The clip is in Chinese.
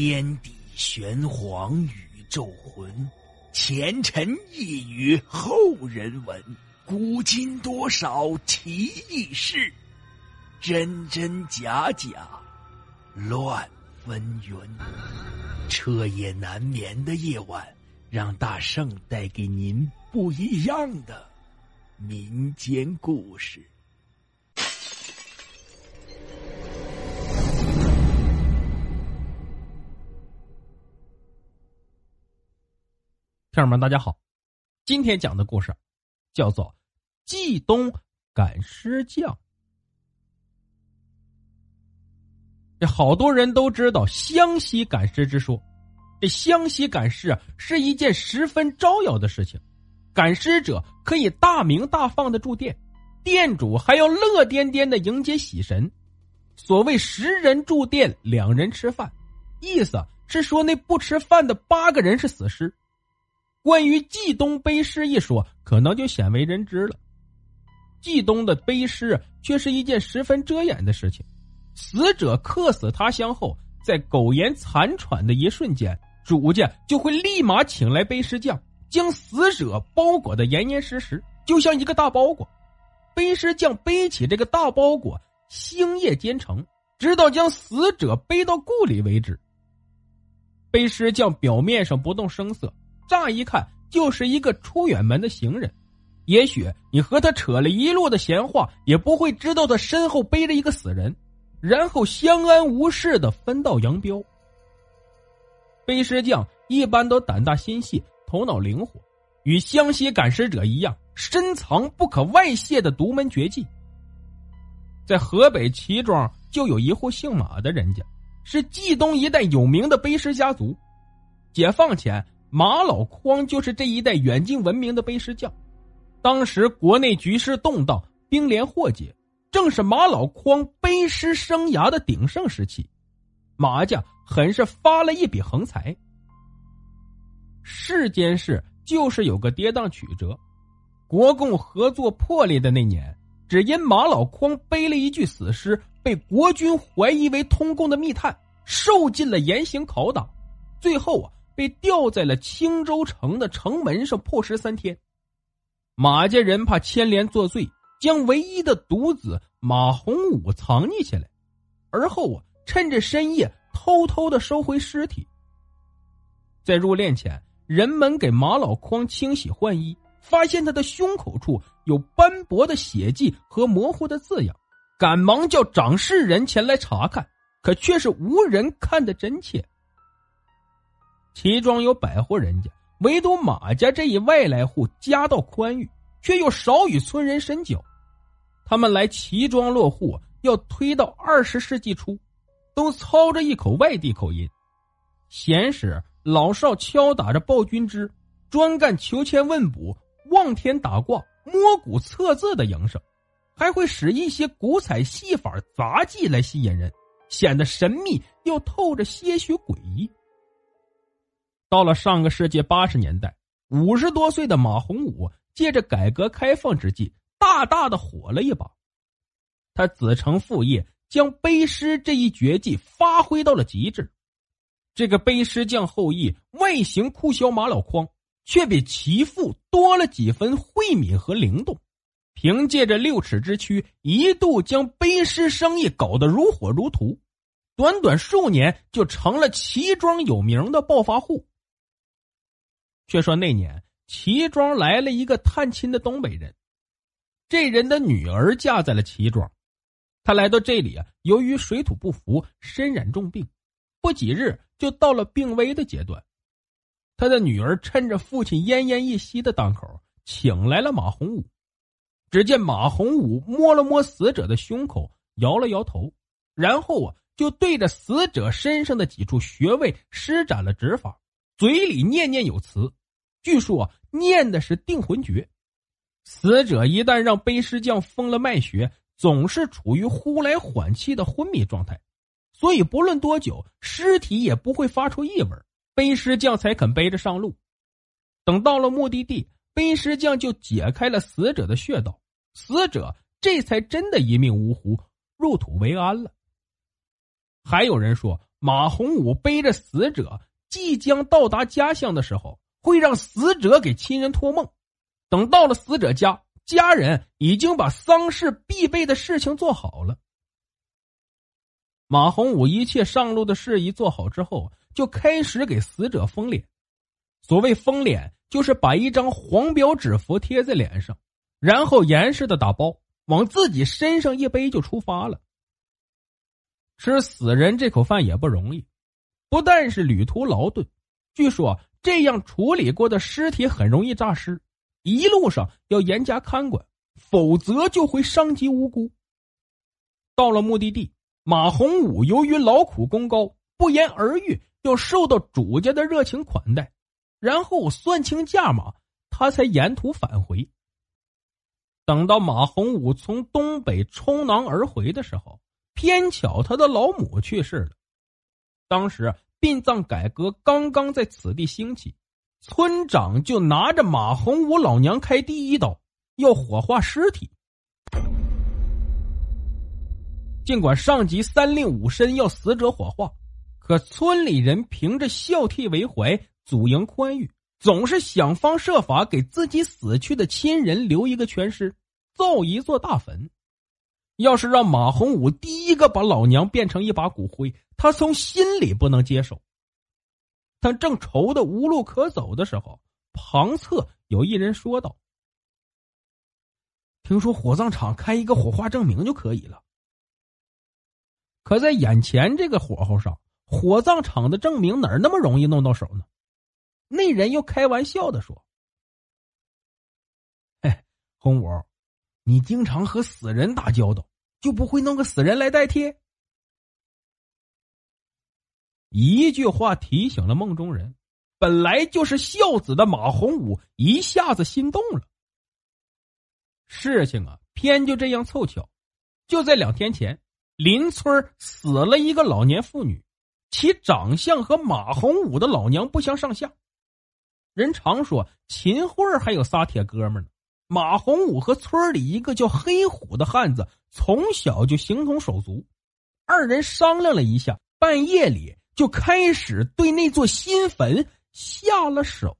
天地玄黄，宇宙浑，前尘一语后人闻，古今多少奇异事，真真假假，乱纷纭。彻夜难眠的夜晚，让大圣带给您不一样的民间故事。听友们，大家好，今天讲的故事叫做《冀东赶尸匠》。这好多人都知道湘西赶尸之说，这湘西赶尸啊是一件十分招摇的事情，赶尸者可以大名大放的住店，店主还要乐颠颠的迎接喜神。所谓十人住店，两人吃饭，意思是说那不吃饭的八个人是死尸。关于冀东背尸一说，可能就鲜为人知了。冀东的背尸却是一件十分遮掩的事情。死者客死他乡后，在苟延残喘的一瞬间，主家就会立马请来背尸匠，将死者包裹的严严实实，就像一个大包裹。背尸匠背起这个大包裹，星夜兼程，直到将死者背到故里为止。背尸匠表面上不动声色。乍一看就是一个出远门的行人，也许你和他扯了一路的闲话，也不会知道他身后背着一个死人，然后相安无事的分道扬镳。背尸匠一般都胆大心细，头脑灵活，与湘西赶尸者一样，深藏不可外泄的独门绝技。在河北齐庄就有一户姓马的人家，是冀东一带有名的背尸家族。解放前。马老匡就是这一代远近闻名的背尸匠。当时国内局势动荡，兵连祸结，正是马老匡背尸生涯的鼎盛时期。马家很是发了一笔横财。世间事就是有个跌宕曲折。国共合作破裂的那年，只因马老匡背了一具死尸，被国军怀疑为通共的密探，受尽了严刑拷打，最后啊。被吊在了青州城的城门上破尸三天，马家人怕牵连作祟，将唯一的独子马洪武藏匿起来，而后啊，趁着深夜偷偷的收回尸体。在入殓前，人们给马老匡清洗换衣，发现他的胸口处有斑驳的血迹和模糊的字样，赶忙叫掌事人前来查看，可却是无人看得真切。齐庄有百户人家，唯独马家这一外来户家道宽裕，却又少与村人深交。他们来齐庄落户，要推到二十世纪初，都操着一口外地口音。闲时老少敲打着报君之，专干求签问卜、望天打卦、摸骨测字的营生，还会使一些古彩戏法杂技来吸引人，显得神秘又透着些许诡异。到了上个世纪八十年代，五十多岁的马洪武借着改革开放之际，大大的火了一把。他子承父业，将背尸这一绝技发挥到了极致。这个背尸匠后裔外形酷肖马老匡，却比其父多了几分慧敏和灵动。凭借着六尺之躯，一度将背尸生意搞得如火如荼，短短数年就成了齐庄有名的暴发户。却说那年，齐庄来了一个探亲的东北人，这人的女儿嫁在了齐庄。他来到这里啊，由于水土不服，身染重病，不几日就到了病危的阶段。他的女儿趁着父亲奄奄一息的当口，请来了马洪武。只见马洪武摸了摸死者的胸口，摇了摇头，然后啊，就对着死者身上的几处穴位施展了指法，嘴里念念有词。据说念的是定魂诀，死者一旦让背尸匠封了脉穴，总是处于呼来缓气的昏迷状态，所以不论多久，尸体也不会发出异味，背尸匠才肯背着上路。等到了目的地，背尸匠就解开了死者的穴道，死者这才真的一命呜呼，入土为安了。还有人说，马洪武背着死者即将到达家乡的时候，会让死者给亲人托梦。等到了死者家，家人已经把丧事必备的事情做好了。马洪武一切上路的事宜做好之后，就开始给死者封脸。所谓封脸，就是把一张黄标纸符贴在脸上，然后严实的打包，往自己身上一背就出发了。吃死人这口饭也不容易，不但是旅途劳顿，据说这样处理过的尸体很容易诈尸，一路上要严加看管，否则就会伤及无辜。到了目的地。马洪武由于劳苦功高，不言而喻，要受到主家的热情款待，然后算清价码，他才沿途返回。等到马洪武从东北冲囊而回的时候，偏巧他的老母去世了。当时殡葬改革刚刚在此地兴起，村长就拿着马洪武老娘开第一刀，要火化尸体。尽管上级三令五申要死者火化，可村里人凭着孝悌为怀、祖营宽裕，总是想方设法给自己死去的亲人留一个全尸，造一座大坟。要是让马洪武第一个把老娘变成一把骨灰，他从心里不能接受。他正愁得无路可走的时候，旁侧有一人说道：“听说火葬场开一个火化证明就可以了。”可在眼前这个火候上，火葬场的证明哪那么容易弄到手呢？那人又开玩笑的说：“哎，洪武，你经常和死人打交道，就不会弄个死人来代替？”一句话提醒了梦中人，本来就是孝子的马洪武一下子心动了。事情啊，偏就这样凑巧，就在两天前。邻村死了一个老年妇女，其长相和马洪武的老娘不相上下。人常说秦桧还有仨铁哥们呢。马洪武和村里一个叫黑虎的汉子从小就形同手足，二人商量了一下，半夜里就开始对那座新坟下了手。